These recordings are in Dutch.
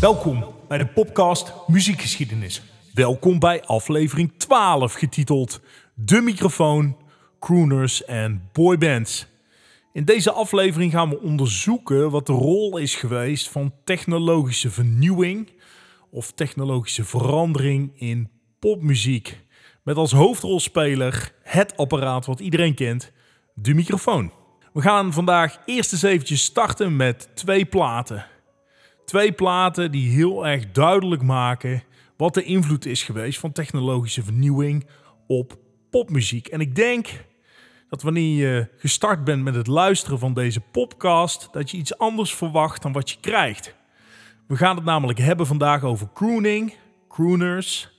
Welkom bij de podcast Muziekgeschiedenis. Welkom bij aflevering 12, getiteld De microfoon, crooners en boybands. In deze aflevering gaan we onderzoeken wat de rol is geweest van technologische vernieuwing of technologische verandering in popmuziek. Met als hoofdrolspeler het apparaat wat iedereen kent, de microfoon. We gaan vandaag eerst eens eventjes starten met twee platen. Twee platen die heel erg duidelijk maken wat de invloed is geweest van technologische vernieuwing op popmuziek. En ik denk dat wanneer je gestart bent met het luisteren van deze podcast, dat je iets anders verwacht dan wat je krijgt. We gaan het namelijk hebben vandaag over crooning, crooners,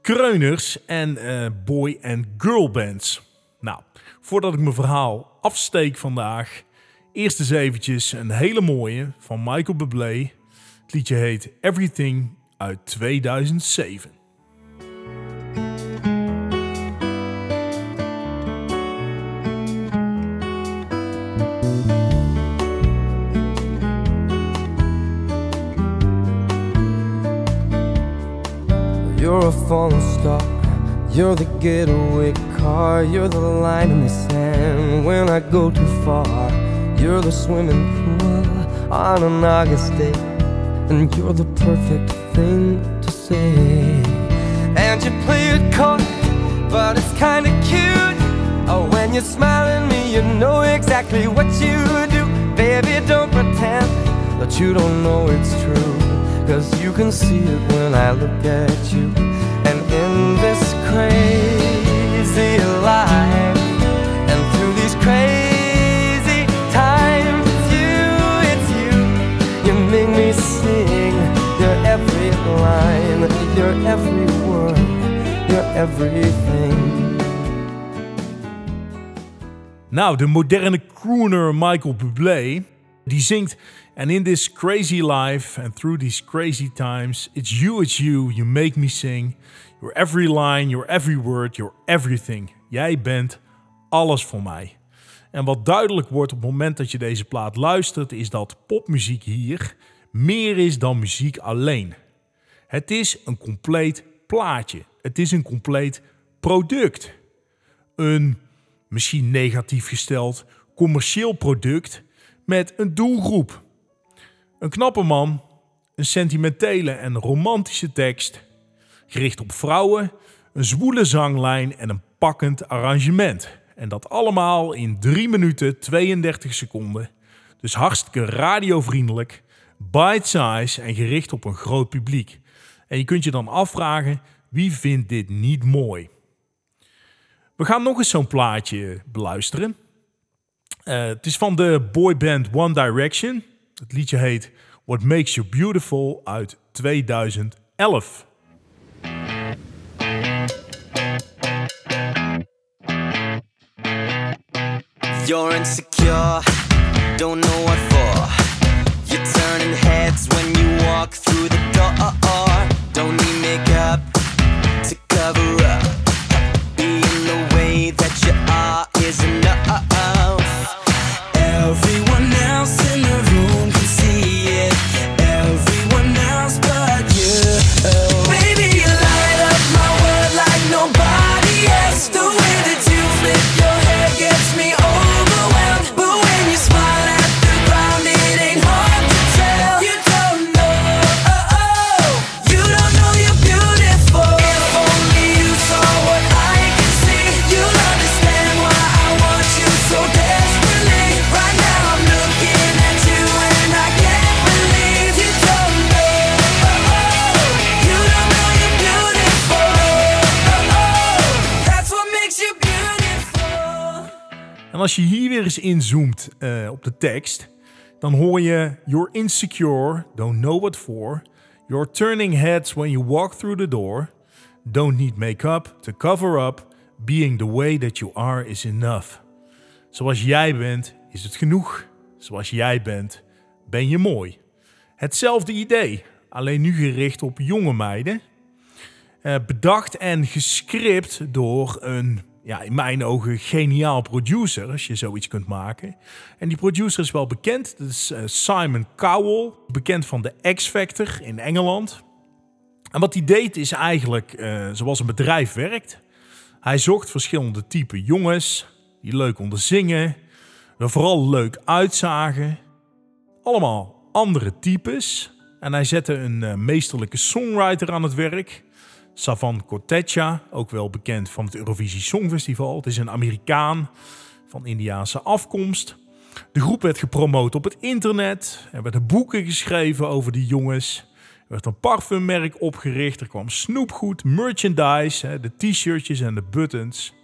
kreuners en uh, boy- en girl bands. Nou, voordat ik mijn verhaal afsteek vandaag, eerst eens eventjes een hele mooie van Michael Bublé. Het liedje heet Everything uit 2007. You're a falling star. You're the getaway car. You're the line in the sand when I go too far. You're the swimming pool on an August day. And you're the perfect thing to say. And you play it coy, but it's kinda cute. Oh, when you smile at me, you know exactly what you do. Baby, don't pretend that you don't know it's true. Cause you can see it when I look at you. And in this crazy every line, your every word, your everything. Nou, de moderne crooner Michael Bublé, die zingt... And in this crazy life and through these crazy times, it's you, it's you, you make me sing. Your every line, your every word, your everything. Jij bent alles voor mij. En wat duidelijk wordt op het moment dat je deze plaat luistert, is dat popmuziek hier meer is dan muziek alleen. Het is een compleet plaatje. Het is een compleet product. Een, misschien negatief gesteld, commercieel product met een doelgroep. Een knappe man, een sentimentele en romantische tekst, gericht op vrouwen, een zwoele zanglijn en een pakkend arrangement. En dat allemaal in 3 minuten 32 seconden. Dus hartstikke radiovriendelijk, bite-size en gericht op een groot publiek. En je kunt je dan afvragen, wie vindt dit niet mooi? We gaan nog eens zo'n plaatje beluisteren. Uh, het is van de boyband One Direction. Het liedje heet What Makes You Beautiful uit 2011. You're insecure, don't know what for. You're turning heads when you walk the door. Don't need makeup inzoomt eh, op de tekst, dan hoor je You're insecure, don't know what for. You're turning heads when you walk through the door. Don't need make-up to cover up. Being the way that you are is enough. Zoals jij bent, is het genoeg. Zoals jij bent, ben je mooi. Hetzelfde idee, alleen nu gericht op jonge meiden. Eh, bedacht en gescript door een ja, in mijn ogen geniaal producer als je zoiets kunt maken. En die producer is wel bekend. Dat is eh, Simon Cowell, bekend van de X Factor in Engeland. En wat hij deed is eigenlijk uh, zoals een bedrijf werkt. Hij zocht verschillende type jongens die leuk konden zingen, er vooral leuk uitzagen. Allemaal andere types. En hij zette een uh, meesterlijke songwriter aan het werk. Savan Kotecha, ook wel bekend van het Eurovisie Songfestival. Het is een Amerikaan van Indiaanse afkomst. De groep werd gepromoot op het internet. Er werden boeken geschreven over die jongens. Er werd een parfummerk opgericht. Er kwam snoepgoed, merchandise, de t-shirtjes en de buttons.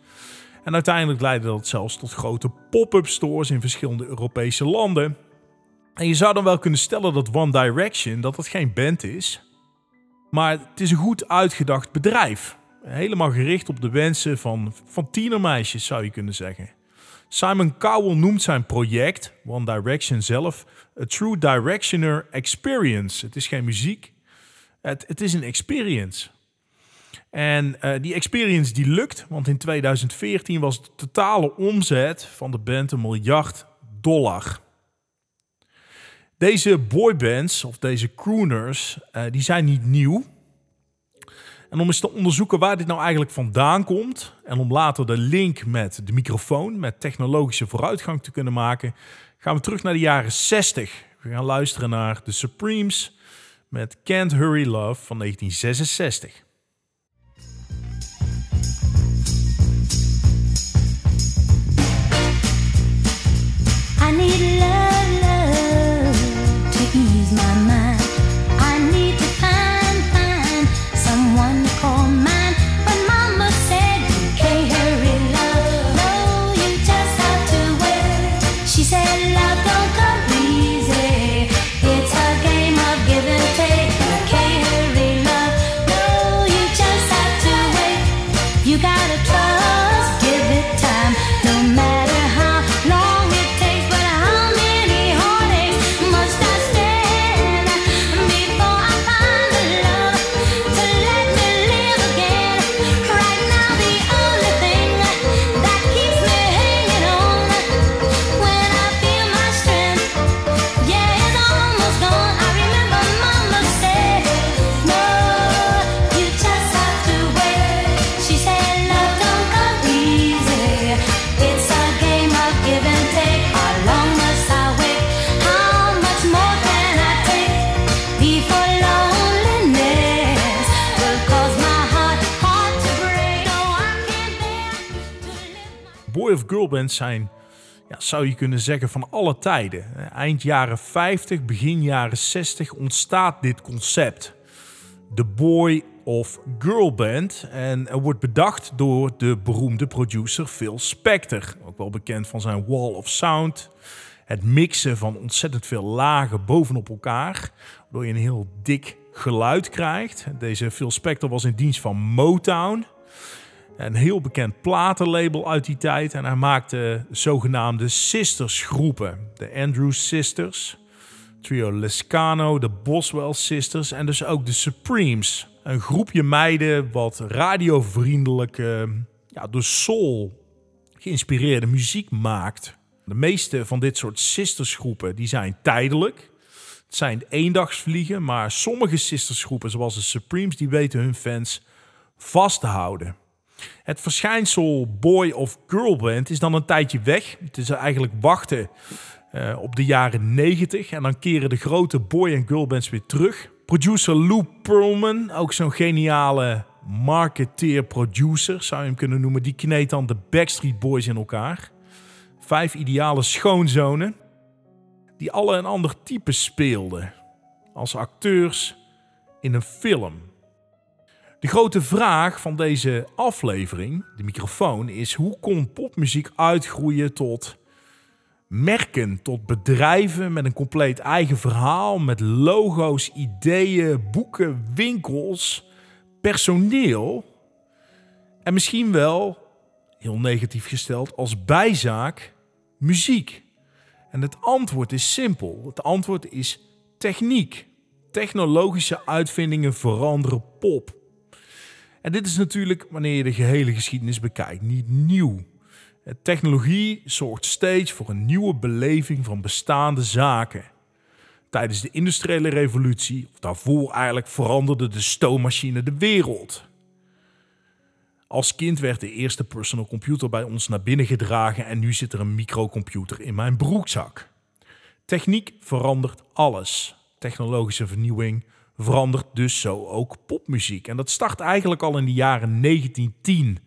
En uiteindelijk leidde dat zelfs tot grote pop-up stores in verschillende Europese landen. En je zou dan wel kunnen stellen dat One Direction dat het geen band is, maar het is een goed uitgedacht bedrijf. Helemaal gericht op de wensen van, van tienermeisjes, zou je kunnen zeggen. Simon Cowell noemt zijn project, One Direction zelf, a True Directioner Experience. Het is geen muziek, het, het is een experience. En uh, die experience die lukt, want in 2014 was de totale omzet van de band een miljard dollar. Deze boybands of deze crooners, uh, die zijn niet nieuw. En om eens te onderzoeken waar dit nou eigenlijk vandaan komt en om later de link met de microfoon, met technologische vooruitgang te kunnen maken, gaan we terug naar de jaren 60. We gaan luisteren naar The Supremes met Can't Hurry Love van 1966. Zijn, ja, zou je kunnen zeggen, van alle tijden. Eind jaren 50, begin jaren 60 ontstaat dit concept. De boy of girl band. En wordt bedacht door de beroemde producer Phil Spector. Ook wel bekend van zijn Wall of Sound. Het mixen van ontzettend veel lagen bovenop elkaar. Waardoor je een heel dik geluid krijgt. Deze Phil Spector was in dienst van Motown. Een heel bekend platenlabel uit die tijd. En hij maakte zogenaamde sisters groepen. De Andrews Sisters, Trio Lescano, de Boswell Sisters en dus ook de Supremes. Een groepje meiden wat radiovriendelijke, ja, door soul geïnspireerde muziek maakt. De meeste van dit soort sistersgroepen die zijn tijdelijk. Het zijn eendagsvliegen, maar sommige sistersgroepen zoals de Supremes die weten hun fans vast te houden. Het verschijnsel boy of girl band is dan een tijdje weg. Het is eigenlijk wachten uh, op de jaren 90 en dan keren de grote boy en girl bands weer terug. Producer Lou Pearlman, ook zo'n geniale marketeer-producer zou je hem kunnen noemen, die kneedt dan de Backstreet Boys in elkaar. Vijf ideale schoonzonen die alle een ander type speelden als acteurs in een film. De grote vraag van deze aflevering, de microfoon, is hoe kon popmuziek uitgroeien tot merken, tot bedrijven met een compleet eigen verhaal, met logo's, ideeën, boeken, winkels, personeel en misschien wel, heel negatief gesteld, als bijzaak muziek. En het antwoord is simpel. Het antwoord is techniek. Technologische uitvindingen veranderen pop. En dit is natuurlijk, wanneer je de gehele geschiedenis bekijkt, niet nieuw. Technologie zorgt steeds voor een nieuwe beleving van bestaande zaken. Tijdens de industriële revolutie, of daarvoor eigenlijk, veranderde de stoommachine de wereld. Als kind werd de eerste personal computer bij ons naar binnen gedragen en nu zit er een microcomputer in mijn broekzak. Techniek verandert alles. Technologische vernieuwing verandert dus zo ook popmuziek. En dat start eigenlijk al in de jaren 1910,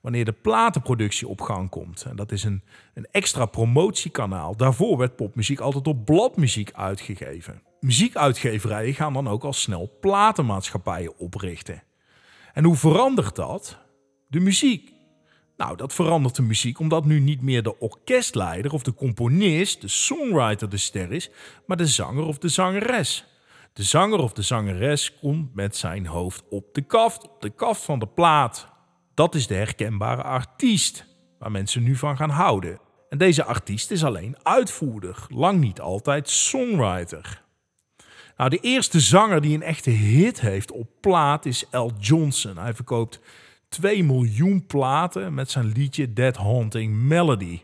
wanneer de platenproductie op gang komt. En dat is een, een extra promotiekanaal. Daarvoor werd popmuziek altijd op bladmuziek uitgegeven. Muziekuitgeverijen gaan dan ook al snel platenmaatschappijen oprichten. En hoe verandert dat? De muziek. Nou, dat verandert de muziek omdat nu niet meer de orkestleider of de componist, de songwriter de ster is, maar de zanger of de zangeres. De zanger of de zangeres komt met zijn hoofd op de kaft, op de kaft van de plaat. Dat is de herkenbare artiest, waar mensen nu van gaan houden. En deze artiest is alleen uitvoerder, lang niet altijd songwriter. Nou, de eerste zanger die een echte hit heeft op plaat is L. Johnson. Hij verkoopt 2 miljoen platen met zijn liedje Dead Haunting Melody.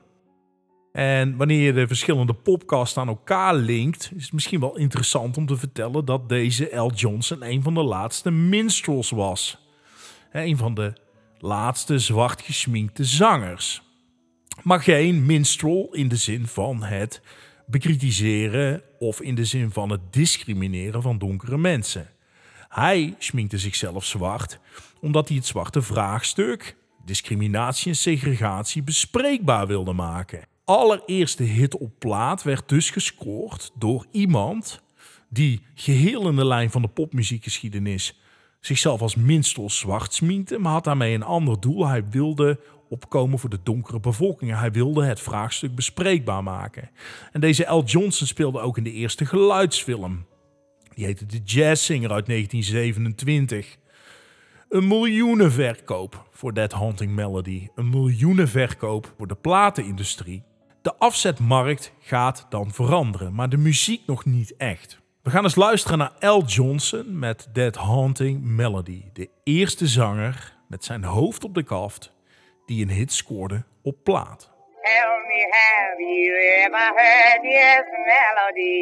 En wanneer je de verschillende podcasts aan elkaar linkt, is het misschien wel interessant om te vertellen dat deze L. Johnson een van de laatste minstrels was. Een van de laatste zwart geschminkte zangers. Maar geen minstrel in de zin van het bekritiseren of in de zin van het discrimineren van donkere mensen. Hij schminkte zichzelf zwart omdat hij het zwarte vraagstuk, discriminatie en segregatie, bespreekbaar wilde maken. Allereerste hit op plaat werd dus gescoord door iemand die geheel in de lijn van de popmuziekgeschiedenis zichzelf als minstels zwart sminkte, maar had daarmee een ander doel. Hij wilde opkomen voor de donkere bevolking. Hij wilde het vraagstuk bespreekbaar maken. En deze L. Johnson speelde ook in de eerste geluidsfilm. Die heette The Jazz Singer uit 1927. Een miljoenenverkoop voor That Haunting Melody. Een miljoenenverkoop voor de platenindustrie. De afzetmarkt gaat dan veranderen, maar de muziek nog niet echt. We gaan eens luisteren naar L. Johnson met That Haunting Melody. De eerste zanger met zijn hoofd op de kaft die een hit scoorde op plaat. Have you ever heard this melody?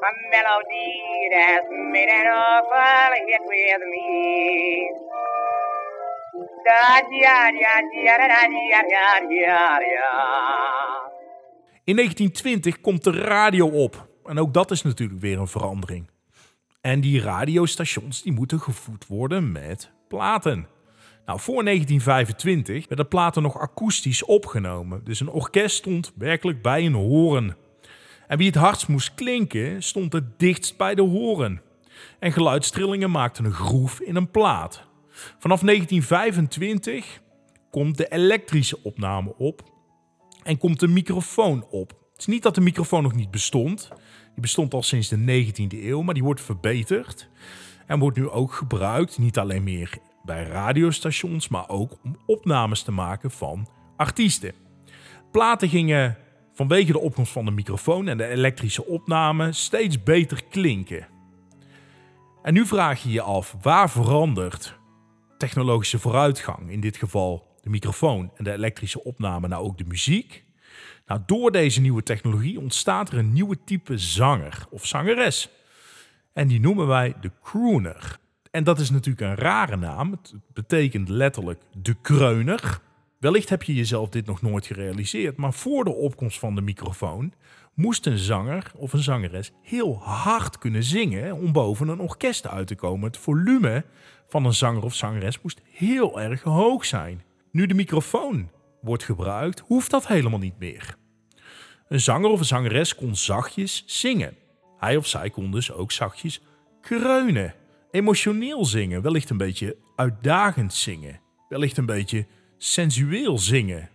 Melody that's made an awful hit. In 1920 komt de radio op. En ook dat is natuurlijk weer een verandering. En die radiostations die moeten gevoed worden met platen. Nou, voor 1925 werden platen nog akoestisch opgenomen. Dus een orkest stond werkelijk bij een horen. En wie het hardst moest klinken, stond het dichtst bij de horen. En geluidstrillingen maakten een groef in een plaat. Vanaf 1925 komt de elektrische opname op en komt de microfoon op. Het is niet dat de microfoon nog niet bestond. Die bestond al sinds de 19e eeuw, maar die wordt verbeterd. En wordt nu ook gebruikt, niet alleen meer bij radiostations, maar ook om opnames te maken van artiesten. Platen gingen vanwege de opkomst van de microfoon en de elektrische opname steeds beter klinken. En nu vraag je je af, waar verandert technologische vooruitgang, in dit geval de microfoon en de elektrische opname, nou ook de muziek? Nou, door deze nieuwe technologie ontstaat er een nieuwe type zanger of zangeres. En die noemen wij de crooner. En dat is natuurlijk een rare naam. Het betekent letterlijk de kreuner. Wellicht heb je jezelf dit nog nooit gerealiseerd, maar voor de opkomst van de microfoon moest een zanger of een zangeres heel hard kunnen zingen om boven een orkest uit te komen. Het volume van een zanger of zangeres moest heel erg hoog zijn. Nu de microfoon wordt gebruikt, hoeft dat helemaal niet meer. Een zanger of een zangeres kon zachtjes zingen. Hij of zij kon dus ook zachtjes kreunen. Emotioneel zingen, wellicht een beetje uitdagend zingen, wellicht een beetje sensueel zingen.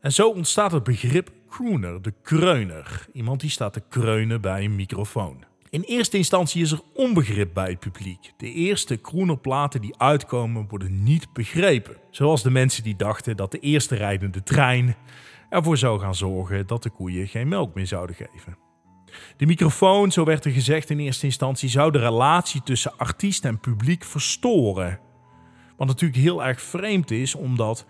En zo ontstaat het begrip crooner, de kreuner. Iemand die staat te kreunen bij een microfoon. In eerste instantie is er onbegrip bij het publiek. De eerste croonerplaten die uitkomen worden niet begrepen. Zoals de mensen die dachten dat de eerste rijdende trein ervoor zou gaan zorgen dat de koeien geen melk meer zouden geven. De microfoon, zo werd er gezegd in eerste instantie, zou de relatie tussen artiest en publiek verstoren. Wat natuurlijk heel erg vreemd is, omdat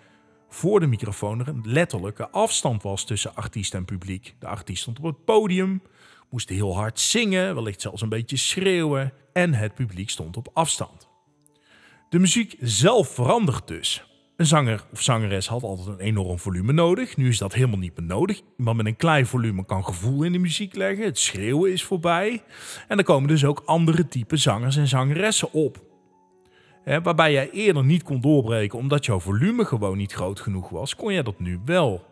voor de microfoon er een letterlijke afstand was tussen artiest en publiek. De artiest stond op het podium, moest heel hard zingen, wellicht zelfs een beetje schreeuwen, en het publiek stond op afstand. De muziek zelf verandert dus. Een zanger of zangeres had altijd een enorm volume nodig. Nu is dat helemaal niet meer nodig. Iemand met een klein volume kan gevoel in de muziek leggen. Het schreeuwen is voorbij. En er komen dus ook andere type zangers en zangeressen op. Waarbij jij eerder niet kon doorbreken omdat jouw volume gewoon niet groot genoeg was, kon jij dat nu wel.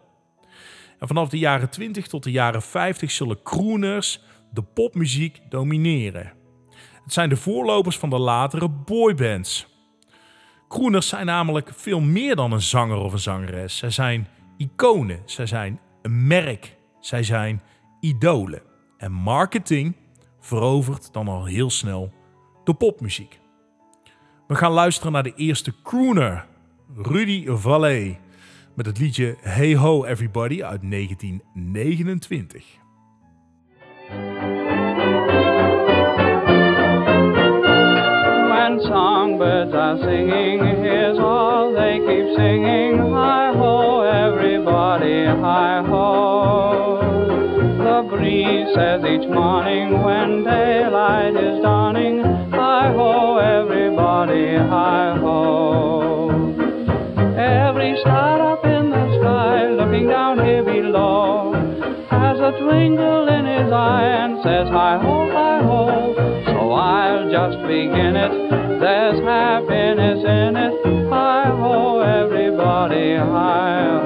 En vanaf de jaren 20 tot de jaren 50 zullen crooners de popmuziek domineren. Het zijn de voorlopers van de latere boybands. Crooners zijn namelijk veel meer dan een zanger of een zangeres. Zij zijn iconen, zij zijn een merk, zij zijn idolen. En marketing verovert dan al heel snel de popmuziek. We gaan luisteren naar de eerste crooner, Rudy Vallee, met het liedje Hey Ho Everybody uit 1929. When songbirds are singing, here's all they keep singing. Hi ho, everybody, hi ho. Breeze says each morning when daylight is dawning, hi ho, everybody, hi ho. Every star up in the sky, looking down here below, has a twinkle in his eye and says, Hi ho, hi ho. So I'll just begin it. There's happiness in it. Hi ho, everybody, hi ho.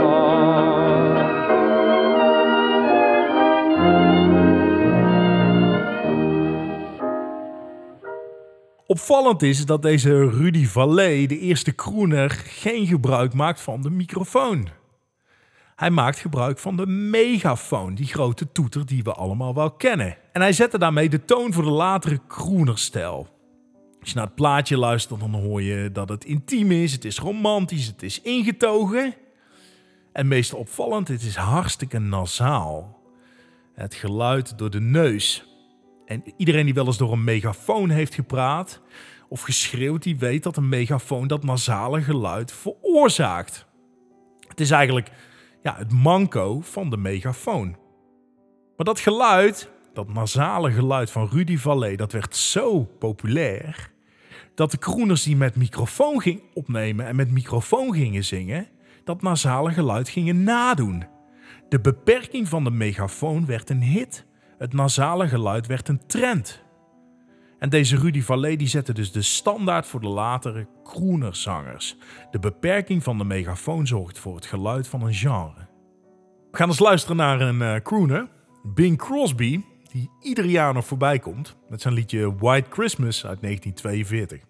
Opvallend is dat deze Rudy Vallee, de eerste crooner, geen gebruik maakt van de microfoon. Hij maakt gebruik van de megafoon, die grote toeter die we allemaal wel kennen. En hij zette daarmee de toon voor de latere croonerstijl. Als je naar het plaatje luistert, dan hoor je dat het intiem is, het is romantisch, het is ingetogen. En meest opvallend, het is hartstikke nasaal. Het geluid door de neus. En iedereen die wel eens door een megafoon heeft gepraat of geschreeuwd, die weet dat een megafoon dat nasale geluid veroorzaakt. Het is eigenlijk ja, het manco van de megafoon. Maar dat geluid, dat nasale geluid van Rudy Vallee, dat werd zo populair dat de crooners die met microfoon gingen opnemen en met microfoon gingen zingen, dat nasale geluid gingen nadoen. De beperking van de megafoon werd een hit. Het nasale geluid werd een trend. En deze Rudy Vallee die zette dus de standaard voor de latere croonerzangers. De beperking van de megafoon zorgt voor het geluid van een genre. We gaan eens luisteren naar een eh, crooner, Bing Crosby, die ieder jaar nog voorbij komt met zijn liedje White Christmas uit 1942.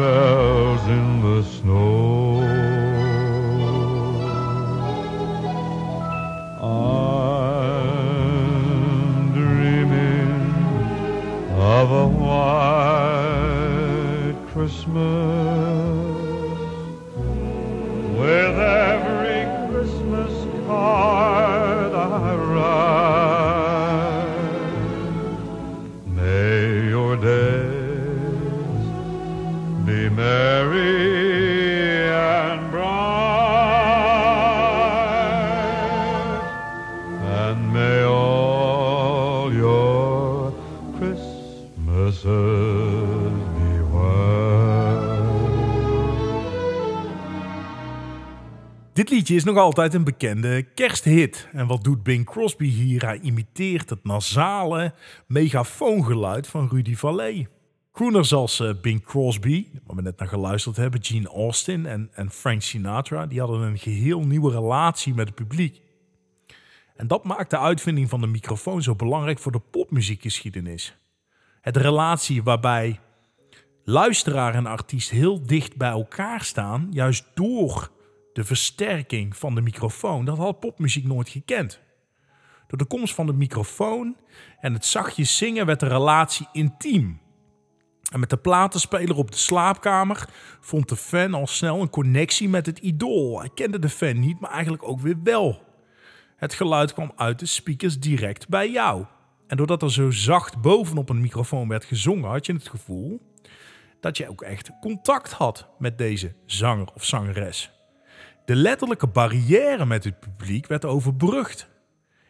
bells in the snow. I'm dreaming of a white Christmas Liedje is nog altijd een bekende kersthit. En wat doet Bing Crosby hier? Hij imiteert het nasale megafoongeluid van Rudy Vallee. Crooners als eh, Bing Crosby, waar we net naar geluisterd hebben, Gene Austin en, en Frank Sinatra, die hadden een geheel nieuwe relatie met het publiek. En dat maakt de uitvinding van de microfoon zo belangrijk voor de popmuziekgeschiedenis. Het relatie waarbij luisteraar en artiest heel dicht bij elkaar staan, juist door de versterking van de microfoon, dat had popmuziek nooit gekend. Door de komst van de microfoon en het zachtjes zingen werd de relatie intiem. En met de platenspeler op de slaapkamer vond de fan al snel een connectie met het idool. Hij kende de fan niet, maar eigenlijk ook weer wel. Het geluid kwam uit de speakers direct bij jou. En doordat er zo zacht bovenop een microfoon werd gezongen, had je het gevoel dat je ook echt contact had met deze zanger of zangeres. De letterlijke barrière met het publiek werd overbrugd.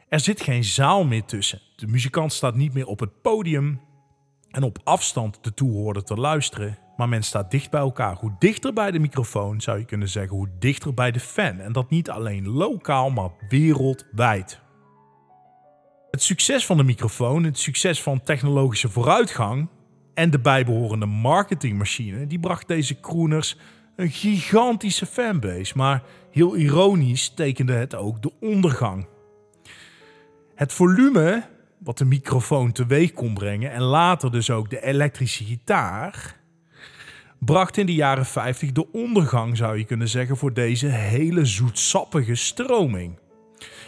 Er zit geen zaal meer tussen. De muzikant staat niet meer op het podium en op afstand de toehoorder te luisteren, maar men staat dicht bij elkaar. Hoe dichter bij de microfoon zou je kunnen zeggen, hoe dichter bij de fan. En dat niet alleen lokaal, maar wereldwijd. Het succes van de microfoon, het succes van technologische vooruitgang en de bijbehorende marketingmachine, die bracht deze crooners een gigantische fanbase. Maar heel ironisch tekende het ook de ondergang. Het volume wat de microfoon teweeg kon brengen en later dus ook de elektrische gitaar, bracht in de jaren 50 de ondergang, zou je kunnen zeggen, voor deze hele zoetsappige stroming.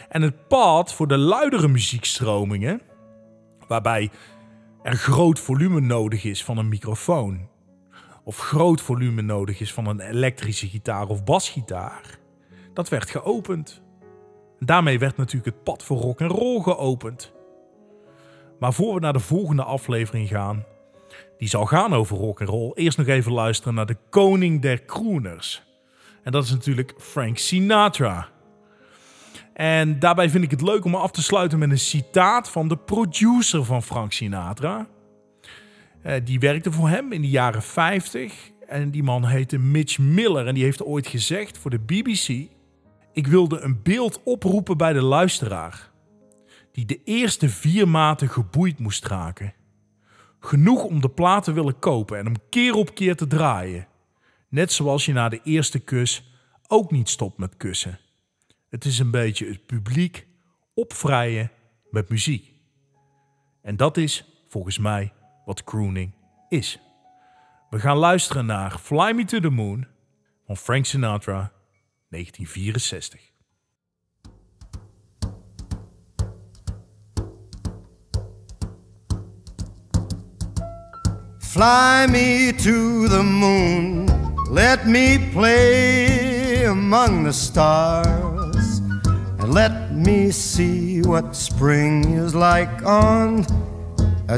En het pad voor de luidere muziekstromingen, waarbij er groot volume nodig is van een microfoon, of groot volume nodig is van een elektrische gitaar of basgitaar, dat werd geopend. En daarmee werd natuurlijk het pad voor rock en roll geopend. Maar voor we naar de volgende aflevering gaan, die zal gaan over rock en roll, eerst nog even luisteren naar de koning der crooners. En dat is natuurlijk Frank Sinatra. En daarbij vind ik het leuk om af te sluiten met een citaat van de producer van Frank Sinatra. Eh, die werkte voor hem in de jaren 50. En die man heette Mitch Miller. En die heeft ooit gezegd voor de BBC: Ik wilde een beeld oproepen bij de luisteraar. Die de eerste vier maten geboeid moest raken. Genoeg om de plaat te willen kopen en hem keer op keer te draaien. Net zoals je na de eerste kus ook niet stopt met kussen. Het is een beetje het publiek opvrijen met muziek. En dat is volgens mij wat crooning is. We gaan luisteren naar Fly Me to the Moon van Frank Sinatra, 1964. Fly me to the moon, let me play among the stars, and let me see what spring is like on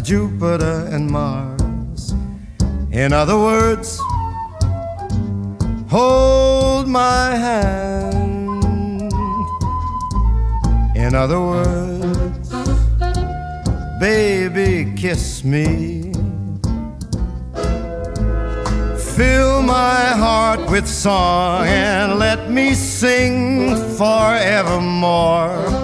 Jupiter and Mars. In other words, hold my hand. In other words, baby, kiss me. Fill my heart with song and let me sing forevermore.